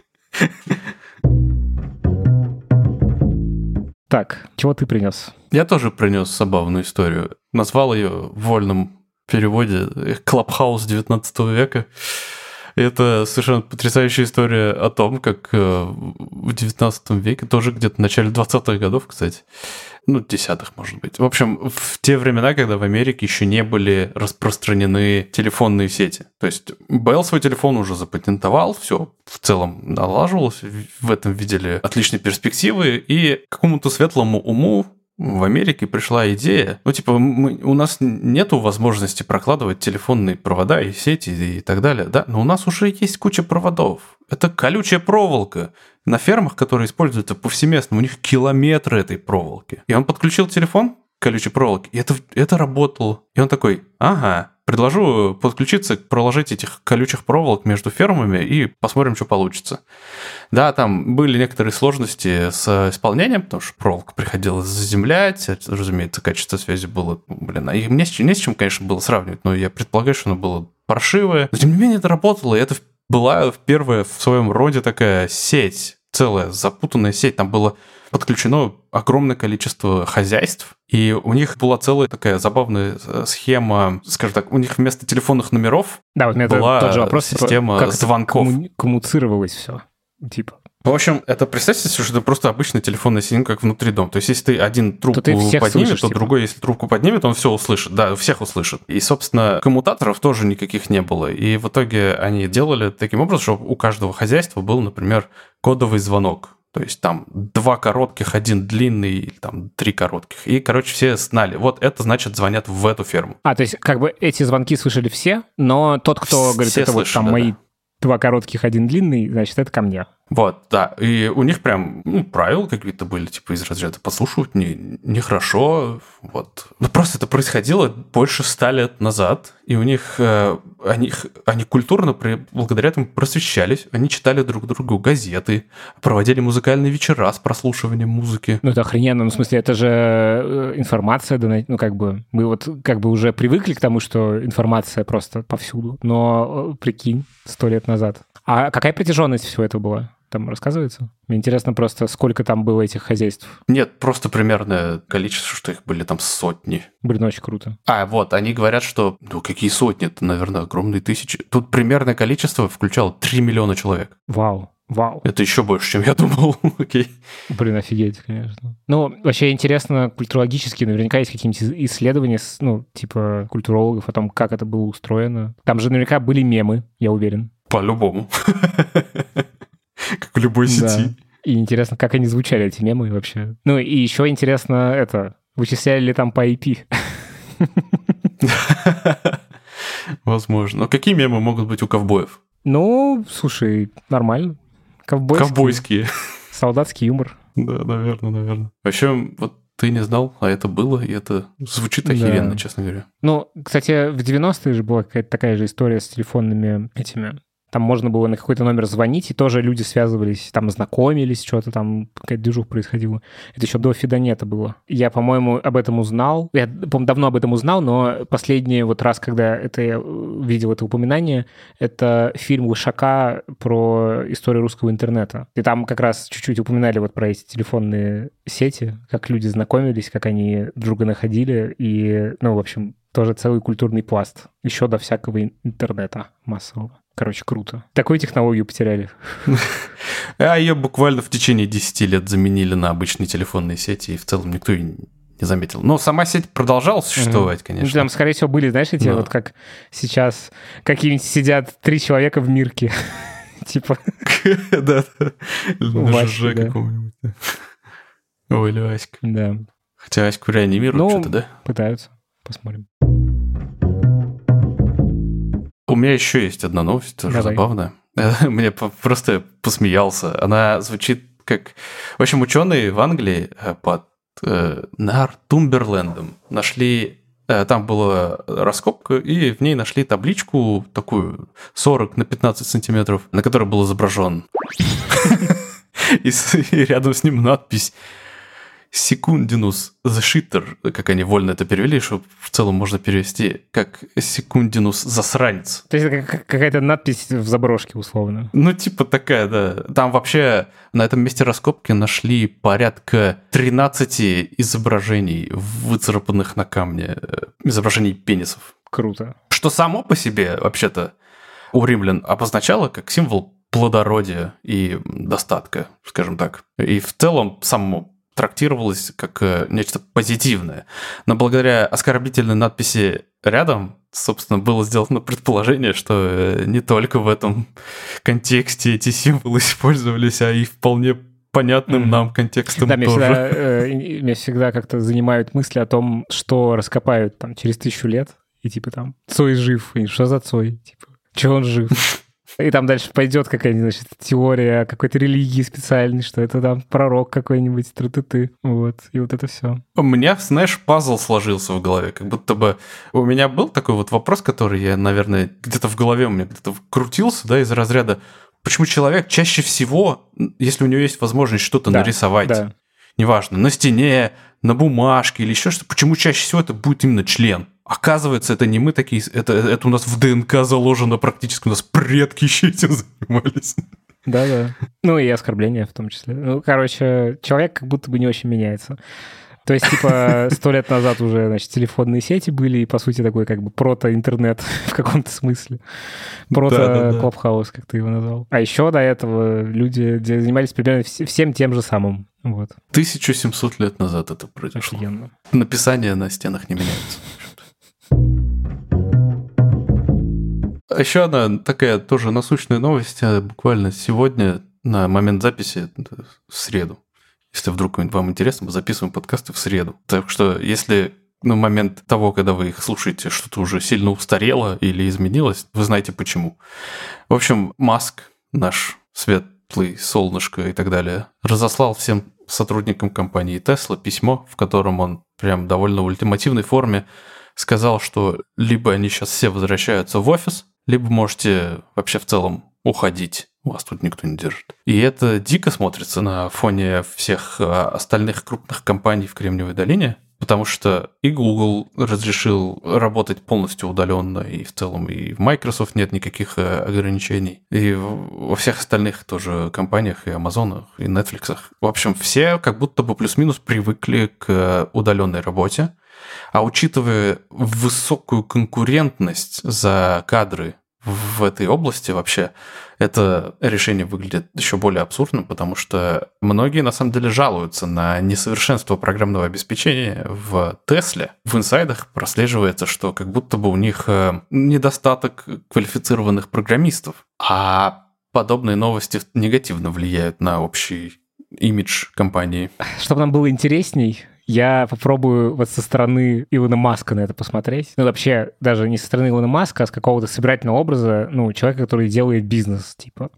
Так, чего ты принес? Я тоже принес забавную историю. Назвал ее в вольном переводе «Клабхаус 19 века». Это совершенно потрясающая история о том, как э, в 19 веке, тоже где-то в начале 20-х годов, кстати, ну, десятых, может быть. В общем, в те времена, когда в Америке еще не были распространены телефонные сети. То есть Bell свой телефон уже запатентовал, все в целом налаживалось, в этом видели отличные перспективы, и какому-то светлому уму в Америке пришла идея, ну, типа, мы, у нас нету возможности прокладывать телефонные провода и сети и так далее, да, но у нас уже есть куча проводов. Это колючая проволока. На фермах, которые используются повсеместно, у них километры этой проволоки. И он подключил телефон к колючей проволоке, и это, это работало. И он такой, ага, Предложу подключиться, проложить этих колючих проволок между фермами и посмотрим, что получится. Да, там были некоторые сложности с исполнением, потому что проволоку приходилось заземлять, разумеется, качество связи было, блин, а не с, чем, не с чем, конечно, было сравнивать, но я предполагаю, что оно было паршивое. Но, тем не менее, это работало, и это была первая в своем роде такая сеть, целая запутанная сеть. Там было подключено огромное количество хозяйств, и у них была целая такая забавная э, схема, скажем так, у них вместо телефонных номеров да, вот меня была тот же вопрос, типа, система как звонков. Комму- коммуцировалось все, типа. В общем, это представьте себе, что это просто обычный телефонный сигнал, как внутри дома. То есть, если ты один трубку то ты поднимет, слышишь, то типа. другой, если трубку поднимет, он все услышит. Да, всех услышит. И, собственно, коммутаторов тоже никаких не было. И в итоге они делали таким образом, чтобы у каждого хозяйства был, например, кодовый звонок то есть там два коротких, один длинный, там три коротких. И, короче, все знали, вот это значит звонят в эту ферму. А, то есть как бы эти звонки слышали все, но тот, кто говорит, все это слышали, вот там да. мои два коротких, один длинный, значит, это ко мне. Вот, да. И у них прям ну, правила какие-то были, типа, из разряда послушать не, нехорошо. Вот. Ну, просто это происходило больше ста лет назад, и у них э, они, они культурно, при, благодаря этому просвещались. Они читали друг другу газеты, проводили музыкальные вечера с прослушиванием музыки. Ну, это охрененно. Ну, в смысле, это же э, информация, ну, как бы, мы вот как бы уже привыкли к тому, что информация просто повсюду. Но, э, прикинь, сто лет назад. А какая протяженность всего этого была? Там рассказывается? Мне интересно просто, сколько там было этих хозяйств. Нет, просто примерное количество, что их были там сотни. Блин, очень круто. А, вот, они говорят, что, ну, какие сотни, это, наверное, огромные тысячи. Тут примерное количество включало 3 миллиона человек. Вау. Вау. Это еще больше, чем я думал. Окей. Блин, офигеть, конечно. Ну, вообще интересно, культурологически наверняка есть какие-нибудь исследования, ну, типа культурологов о том, как это было устроено. Там же наверняка были мемы, я уверен. По-любому. Как в любой сети. И интересно, как они звучали, эти мемы вообще. Ну и еще интересно это, вычисляли ли там по IP? Возможно. Но какие мемы могут быть у ковбоев? Ну, слушай, нормально. Ковбойские. Ковбойские. Солдатский юмор. Да, наверное, наверное. Вообще, вот ты не знал, а это было, и это звучит охеренно, да. честно говоря. Ну, кстати, в 90-е же была какая-то такая же история с телефонными этими там можно было на какой-то номер звонить, и тоже люди связывались, там знакомились, что-то там, какая-то движуха происходила. Это еще до Фидонета было. Я, по-моему, об этом узнал. Я, по-моему, давно об этом узнал, но последний вот раз, когда это я видел это упоминание, это фильм Лышака про историю русского интернета. И там как раз чуть-чуть упоминали вот про эти телефонные сети, как люди знакомились, как они друга находили, и, ну, в общем, тоже целый культурный пласт. Еще до всякого интернета массового. Короче, круто. Такую технологию потеряли. А ее буквально в течение 10 лет заменили на обычные телефонные сети, и в целом никто и не заметил. Но сама сеть продолжала существовать, конечно. Там, скорее всего, были, знаешь, эти вот как сейчас какие-нибудь сидят три человека в мирке. Типа. Да, да. ЖЖ каком-нибудь. Ой, или Аська. Да. Хотя Аську реанимируют ну, что-то, да? пытаются. Посмотрим. У меня еще есть одна новость, тоже Давай. забавная. Мне просто посмеялся. Она звучит как... В общем, ученые в Англии э, под э, Нортумберлендом нашли... Э, там была раскопка, и в ней нашли табличку такую 40 на 15 сантиметров, на которой был изображен. И рядом с ним надпись Секундинус shitter, как они вольно это перевели, что в целом можно перевести как секундинус засранец. То есть это какая-то надпись в заброшке условно. Ну, типа такая, да. Там вообще на этом месте раскопки нашли порядка 13 изображений, выцарапанных на камне, э, изображений пенисов. Круто. Что само по себе, вообще-то, у римлян обозначало как символ плодородия и достатка, скажем так. И в целом само трактировалось как э, нечто позитивное. Но благодаря оскорбительной надписи рядом, собственно, было сделано предположение, что э, не только в этом контексте эти символы использовались, а и вполне понятным mm. нам контекстом да, тоже. Меня всегда, э, меня всегда как-то занимают мысли о том, что раскопают там через тысячу лет, и типа там Цой жив, и что за Цой? Типа, что он жив? И там дальше пойдет какая-нибудь, значит, теория какой-то религии специальной, что это там пророк какой-нибудь, тры-ты-ты. Вот, и вот это все. У меня, знаешь, пазл сложился в голове, как будто бы у меня был такой вот вопрос, который я, наверное, где-то в голове у меня где-то крутился, да, из разряда, почему человек чаще всего, если у него есть возможность что-то да, нарисовать, да. неважно, на стене, на бумажке или еще что, почему чаще всего это будет именно член? Оказывается, это не мы такие, это, это у нас в ДНК заложено практически, у нас предки еще этим занимались. Да-да. Ну и оскорбления в том числе. Ну, короче, человек как будто бы не очень меняется. То есть, типа, сто лет назад уже, значит, телефонные сети были, и, по сути, такой как бы прото-интернет в каком-то смысле. Прото-клабхаус, как ты его назвал. А еще до этого люди занимались примерно всем тем же самым. Вот. 1700 лет назад это произошло. Офигенно. Написание на стенах не меняется. А Еще одна такая тоже насущная новость, э, буквально сегодня, на момент записи, в среду. Если вдруг вам интересно, мы записываем подкасты в среду. Так что, если на момент того, когда вы их слушаете, что-то уже сильно устарело или изменилось, вы знаете почему. В общем, Маск, наш светлый солнышко и так далее, разослал всем сотрудникам компании Tesla письмо, в котором он прям довольно в ультимативной форме сказал, что либо они сейчас все возвращаются в офис, либо можете вообще в целом уходить. Вас тут никто не держит. И это дико смотрится на фоне всех а, остальных крупных компаний в Кремниевой долине, потому что и Google разрешил работать полностью удаленно, и в целом и в Microsoft нет никаких э, ограничений, и во всех остальных тоже компаниях, и Amazon, и Netflix. В общем, все как будто бы плюс-минус привыкли к удаленной работе, а учитывая высокую конкурентность за кадры в этой области вообще, это решение выглядит еще более абсурдным, потому что многие на самом деле жалуются на несовершенство программного обеспечения в Тесле. В инсайдах прослеживается, что как будто бы у них э, недостаток квалифицированных программистов. А подобные новости негативно влияют на общий имидж компании. Чтобы нам было интересней, я попробую вот со стороны Илона Маска на это посмотреть. Ну, вообще, даже не со стороны Илона Маска, а с какого-то собирательного образа, ну, человека, который делает бизнес, типа.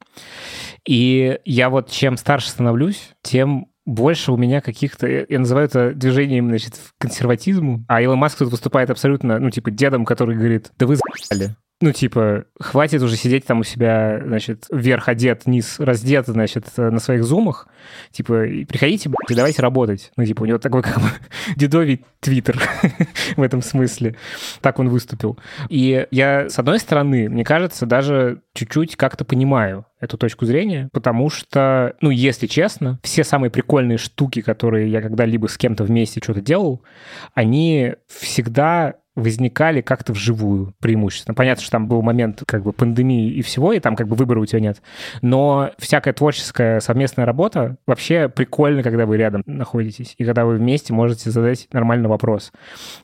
И я вот чем старше становлюсь, тем больше у меня каких-то... Я называю это движением, значит, консерватизму. А Илон Маск тут выступает абсолютно, ну, типа, дедом, который говорит, да вы за***ли ну, типа, хватит уже сидеть там у себя, значит, вверх одет, низ раздет, значит, на своих зумах. Типа, приходите, блядь, давайте работать. Ну, типа, у него такой как бы дедовий твиттер в этом смысле. Так он выступил. И я, с одной стороны, мне кажется, даже чуть-чуть как-то понимаю эту точку зрения, потому что, ну, если честно, все самые прикольные штуки, которые я когда-либо с кем-то вместе что-то делал, они всегда возникали как-то вживую преимущественно. Понятно, что там был момент как бы пандемии и всего, и там как бы выбора у тебя нет. Но всякая творческая совместная работа вообще прикольно, когда вы рядом находитесь, и когда вы вместе можете задать нормальный вопрос.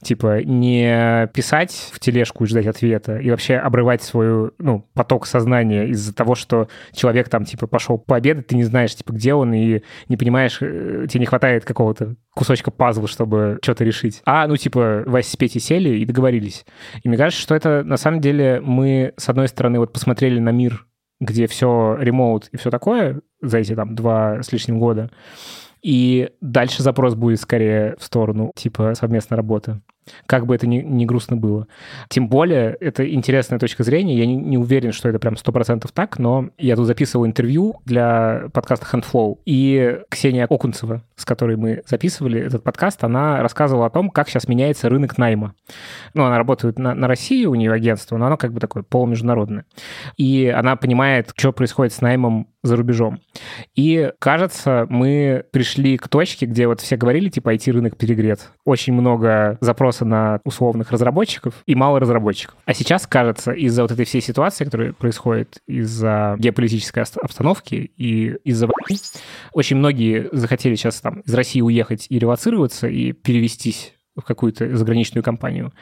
Типа не писать в тележку и ждать ответа, и вообще обрывать свой ну, поток сознания из-за того, что человек там типа пошел пообедать, ты не знаешь, типа, где он, и не понимаешь, э, тебе не хватает какого-то кусочка пазла, чтобы что-то решить. А, ну, типа, Вася с Петей сели и договорились. И мне кажется, что это на самом деле мы, с одной стороны, вот посмотрели на мир, где все ремоут и все такое за эти там два с лишним года, и дальше запрос будет скорее в сторону типа совместной работы. Как бы это ни, ни грустно было. Тем более, это интересная точка зрения. Я не, не уверен, что это прям 100% так, но я тут записывал интервью для подкаста Handflow, и Ксения Окунцева, с которой мы записывали этот подкаст, она рассказывала о том, как сейчас меняется рынок найма. Ну, она работает на, на России, у нее агентство, но оно как бы такое полумеждународное. И она понимает, что происходит с наймом за рубежом. И, кажется, мы пришли к точке, где вот все говорили, типа, IT-рынок перегрет. Очень много запроса на условных разработчиков и мало разработчиков. А сейчас, кажется, из-за вот этой всей ситуации, которая происходит из-за геополитической обстановки и из-за очень многие захотели сейчас там из России уехать и релацироваться, и перевестись в какую-то заграничную компанию,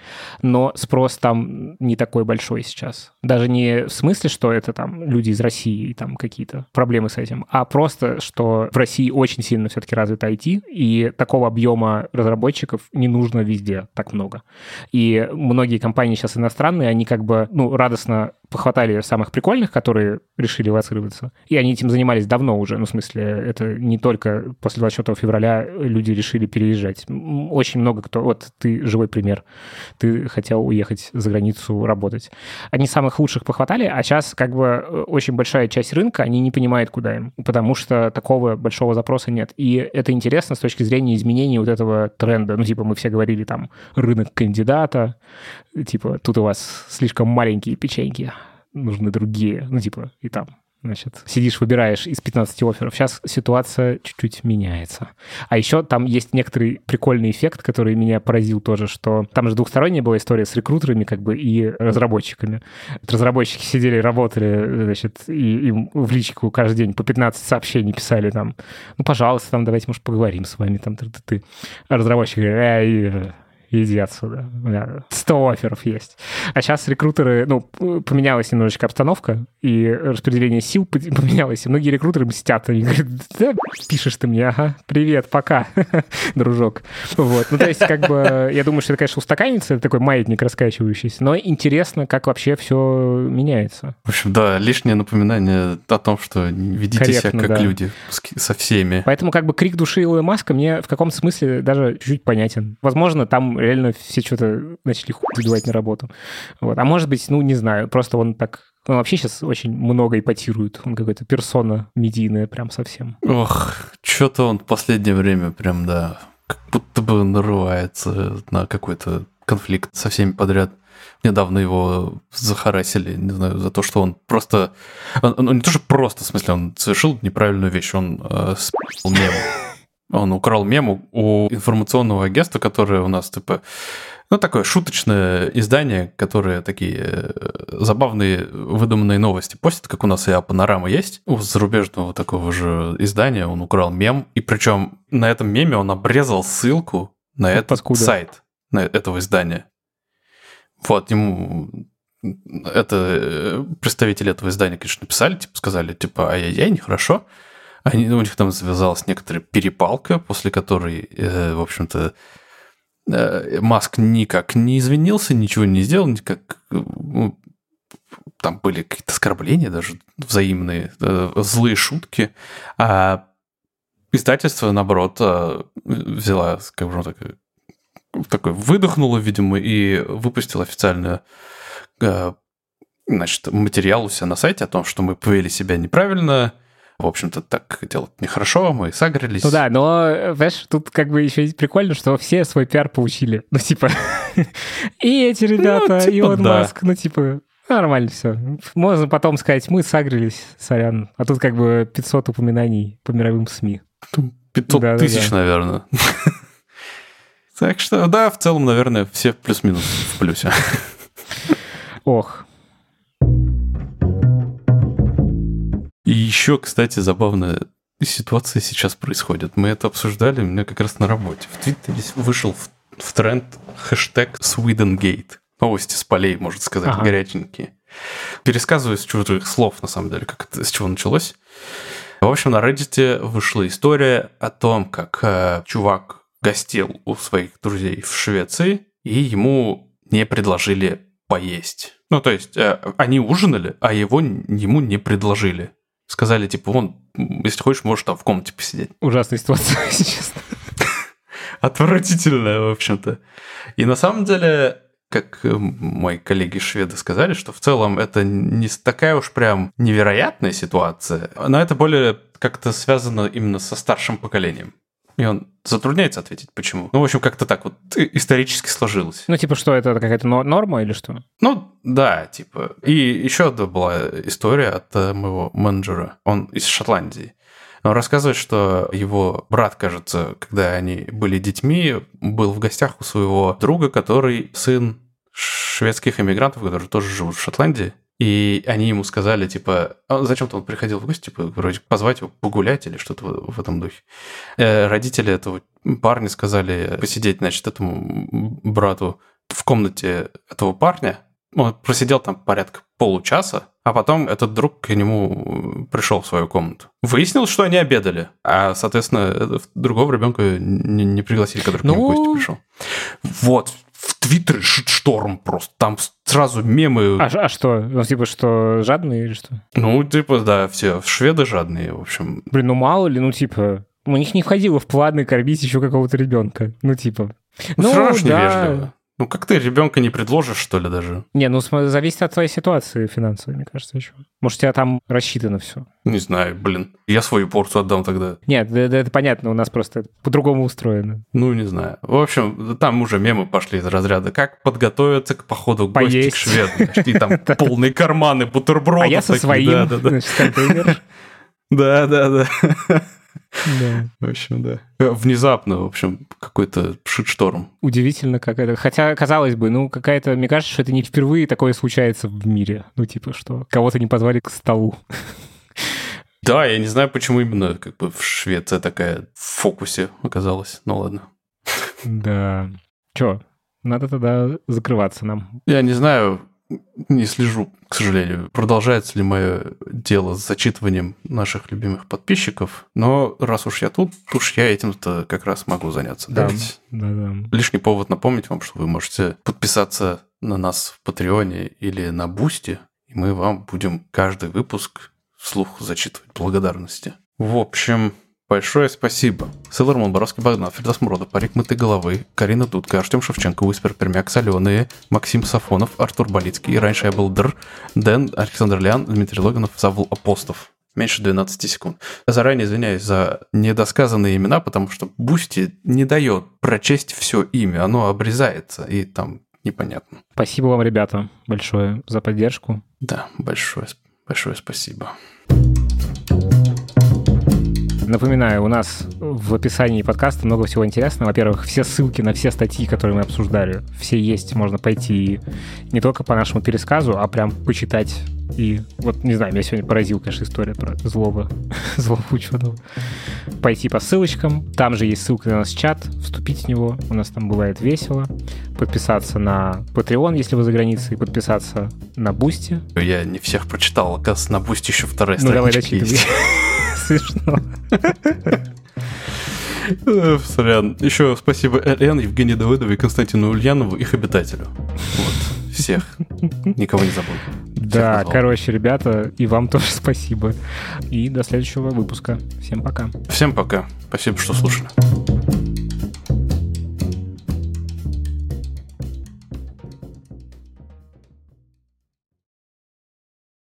но спрос там не такой большой сейчас. Даже не в смысле, что это там люди из России и там какие-то проблемы с этим, а просто, что в России очень сильно все-таки развито IT, и такого объема разработчиков не нужно везде так много. И многие компании сейчас иностранные, они как бы, ну, радостно похватали самых прикольных, которые решили эвацироваться. И они этим занимались давно уже. Ну, в смысле, это не только после 24 февраля люди решили переезжать. Очень много кто... Вот ты живой пример. Ты хотел уехать за границу работать. Они самых лучших похватали, а сейчас как бы э, очень большая часть рынка, они не понимают, куда им, потому что такого большого запроса нет. И это интересно с точки зрения изменения вот этого тренда. Ну, типа, мы все говорили там рынок кандидата, типа, тут у вас слишком маленькие печеньки нужны другие. Ну, типа, и там значит, сидишь, выбираешь из 15 офферов. Сейчас ситуация чуть-чуть меняется. А еще там есть некоторый прикольный эффект, который меня поразил тоже, что там же двухсторонняя была история с рекрутерами как бы и разработчиками. Разработчики сидели, работали, значит, и им в личку каждый день по 15 сообщений писали там, ну, пожалуйста, там, давайте, может, поговорим с вами, там, ты, ты, ты. А разработчик говорит, иди отсюда. У меня 100 офферов есть. А сейчас рекрутеры, ну, поменялась немножечко обстановка, и распределение сил поменялось, и многие рекрутеры мстят. Они говорят, да, пишешь ты мне, ага, привет, пока, дружок. Вот. Ну, то есть, как бы, я думаю, что это, конечно, устаканится, это такой маятник раскачивающийся, но интересно, как вообще все меняется. В общем, да, лишнее напоминание о том, что ведите Корректно, себя как да. люди со всеми. Поэтому, как бы, крик души Илона Маска мне в каком-то смысле даже чуть-чуть понятен. Возможно, там реально все что-то начали хуй забивать на работу. Вот. А может быть, ну, не знаю, просто он так он вообще сейчас очень много ипотирует. Он какой-то персона медийная прям совсем. Ох, что-то он в последнее время прям, да, как будто бы нарывается на какой-то конфликт со всеми подряд. Недавно его захарасили, не знаю, за то, что он просто... Он, он не то, что просто, в смысле, он совершил неправильную вещь, он э, спил мем. Он украл мем у информационного агентства, которое у нас, типа, ну, такое шуточное издание, которое такие э, забавные выдуманные новости постит, как у нас и Апанорама есть. У зарубежного такого же издания он украл мем, и причем на этом меме он обрезал ссылку на этот Паскуда. сайт на этого издания. Вот, ему это э, представители этого издания, конечно, написали, типа, сказали, типа, ай-яй-яй, нехорошо. Они, у них там завязалась некоторая перепалка, после которой, э, в общем-то, э, Маск никак не извинился, ничего не сделал, никак... Ну, там были какие-то оскорбления даже взаимные, э, злые шутки. А издательство, наоборот, э, взяла, скажем так, такой выдохнула, видимо, и выпустила официально э, значит, материал у себя на сайте о том, что мы повели себя неправильно, в общем-то, так делать нехорошо, мы сагрились. Ну да, но, знаешь, тут как бы еще прикольно, что все свой пиар получили. Ну, типа, и эти ребята, ну, типа, Илон да. Маск, ну, типа, нормально все. Можно потом сказать, мы сагрились, сорян. А тут как бы 500 упоминаний по мировым СМИ. 500 да, тысяч, да, да. наверное. Так что, да, в целом, наверное, все плюс-минус в плюсе. Ох, И еще, кстати, забавная ситуация сейчас происходит. Мы это обсуждали у меня как раз на работе. В Твиттере вышел в, в тренд хэштег Swedengate. Новости с полей, можно сказать, ага. горяченькие. Пересказываю с чужих слов, на самом деле, как это, с чего началось. В общем, на Reddit вышла история о том, как э, чувак гостил у своих друзей в Швеции, и ему не предложили поесть. Ну, то есть, э, они ужинали, а его ему не предложили. Сказали, типа, вон, если хочешь, можешь там в комнате посидеть. Ужасная ситуация, если честно. отвратительное, в общем-то. И на самом деле, как э, мои коллеги шведы сказали, что в целом это не такая уж прям невероятная ситуация, но это более как-то связано именно со старшим поколением. И он затрудняется ответить, почему. Ну, в общем, как-то так вот исторически сложилось. Ну, типа, что это какая-то норма или что? Ну, да, типа. И еще одна была история от э, моего менеджера. Он из Шотландии. Он рассказывает, что его брат, кажется, когда они были детьми, был в гостях у своего друга, который сын шведских иммигрантов, которые тоже живут в Шотландии. И они ему сказали, типа, а зачем-то он приходил в гости, типа, вроде позвать его погулять или что-то в, этом духе. Э, родители этого парня сказали посидеть, значит, этому брату в комнате этого парня. Он просидел там порядка получаса, а потом этот друг к нему пришел в свою комнату. Выяснилось, что они обедали, а, соответственно, другого ребенка не, не пригласили, который ну... к нему в гости пришел. Вот, в Твиттере шторм просто. Там сразу мемы. А, а что? Ну, типа, что жадные или что? Ну, типа, да, все шведы жадные, в общем. Блин, ну мало ли, ну, типа, у них не входило в планы кормить еще какого-то ребенка. Ну, типа. Ну, ну да. невежливо. Ну, как ты ребенка не предложишь, что ли, даже? Не, ну, зависит от твоей ситуации финансовой, мне кажется, еще. Может, у тебя там рассчитано все. Не знаю, блин. Я свою порцию отдам тогда. Нет, это, это понятно, у нас просто по-другому устроено. Ну, не знаю. В общем, там уже мемы пошли из разряда. Как подготовиться к походу в гости к шведу. И там полные карманы бутербродов. А я со своим, значит, контейнер. Да, да, да. Да. В общем, да. Э, внезапно, в общем, какой-то шит-шторм. Удивительно, как это. Хотя, казалось бы, ну, какая-то... Мне кажется, что это не впервые такое случается в мире. Ну, типа, что кого-то не позвали к столу. Да, я не знаю, почему именно как бы в Швеции такая в фокусе оказалась. Ну, ладно. Да. Чё, надо тогда закрываться нам. Я не знаю, не слежу, к сожалению, продолжается ли мое дело с зачитыванием наших любимых подписчиков, но раз уж я тут, уж я этим-то как раз могу заняться. Да, да, да. Лишний повод напомнить вам, что вы можете подписаться на нас в Patreon е или на Boosty, и мы вам будем каждый выпуск вслух зачитывать благодарности. В общем, Большое спасибо. Силармон, Боровский Богдан, Фердос Муродов, Парик Мытой Головы, Карина Дудка, Артем Шевченко, Уиспер Пермяк, Соленые, Максим Сафонов, Артур Болицкий, раньше я был Др, Дэн, Александр Лян, Дмитрий Логинов, Савл Апостов. Меньше 12 секунд. Заранее извиняюсь за недосказанные имена, потому что Boosty не дает прочесть все имя, оно обрезается, и там непонятно. Спасибо вам, ребята, большое за поддержку. Да, большое, большое спасибо. Напоминаю, у нас в описании подкаста много всего интересного. Во-первых, все ссылки на все статьи, которые мы обсуждали, все есть. Можно пойти не только по нашему пересказу, а прям почитать. И вот, не знаю, меня сегодня поразил, конечно, история про злого, злого ученого. Пойти по ссылочкам. Там же есть ссылка на наш чат. Вступить в него. У нас там бывает весело. Подписаться на Patreon, если вы за границей. Подписаться на Boosty. Я не всех прочитал. Оказывается, на Boosty еще вторая ну, давай дочитывай смешно. Э, сорян. Еще спасибо Элен, Евгению Давыдову и Константину Ульянову, их обитателю. Вот. Всех. Никого не забыл. Да, короче, ребята, и вам тоже спасибо. И до следующего выпуска. Всем пока. Всем пока. Спасибо, что слушали.